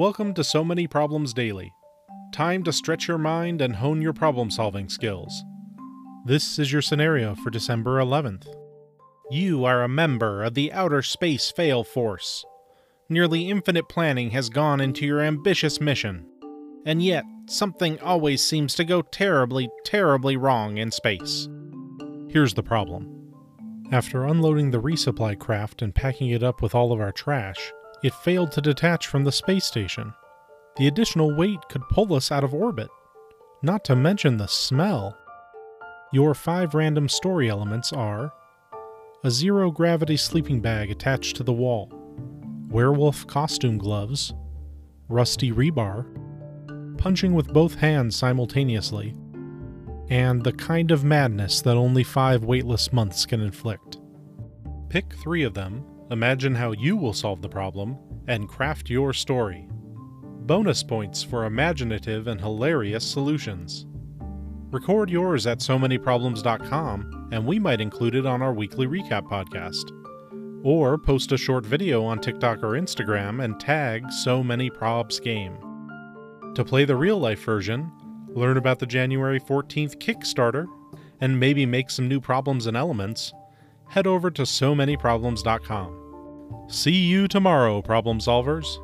Welcome to So Many Problems Daily. Time to stretch your mind and hone your problem solving skills. This is your scenario for December 11th. You are a member of the Outer Space Fail Force. Nearly infinite planning has gone into your ambitious mission. And yet, something always seems to go terribly, terribly wrong in space. Here's the problem. After unloading the resupply craft and packing it up with all of our trash, it failed to detach from the space station. The additional weight could pull us out of orbit. Not to mention the smell. Your five random story elements are a zero gravity sleeping bag attached to the wall, werewolf costume gloves, rusty rebar, punching with both hands simultaneously, and the kind of madness that only five weightless months can inflict. Pick three of them, imagine how you will solve the problem, and craft your story. Bonus points for imaginative and hilarious solutions. Record yours at so SoManyProblems.com, and we might include it on our weekly recap podcast. Or post a short video on TikTok or Instagram and tag So Many Probs Game. To play the real life version, learn about the January 14th Kickstarter, and maybe make some new problems and elements, head over to so SoManyProblems.com. See you tomorrow, problem solvers.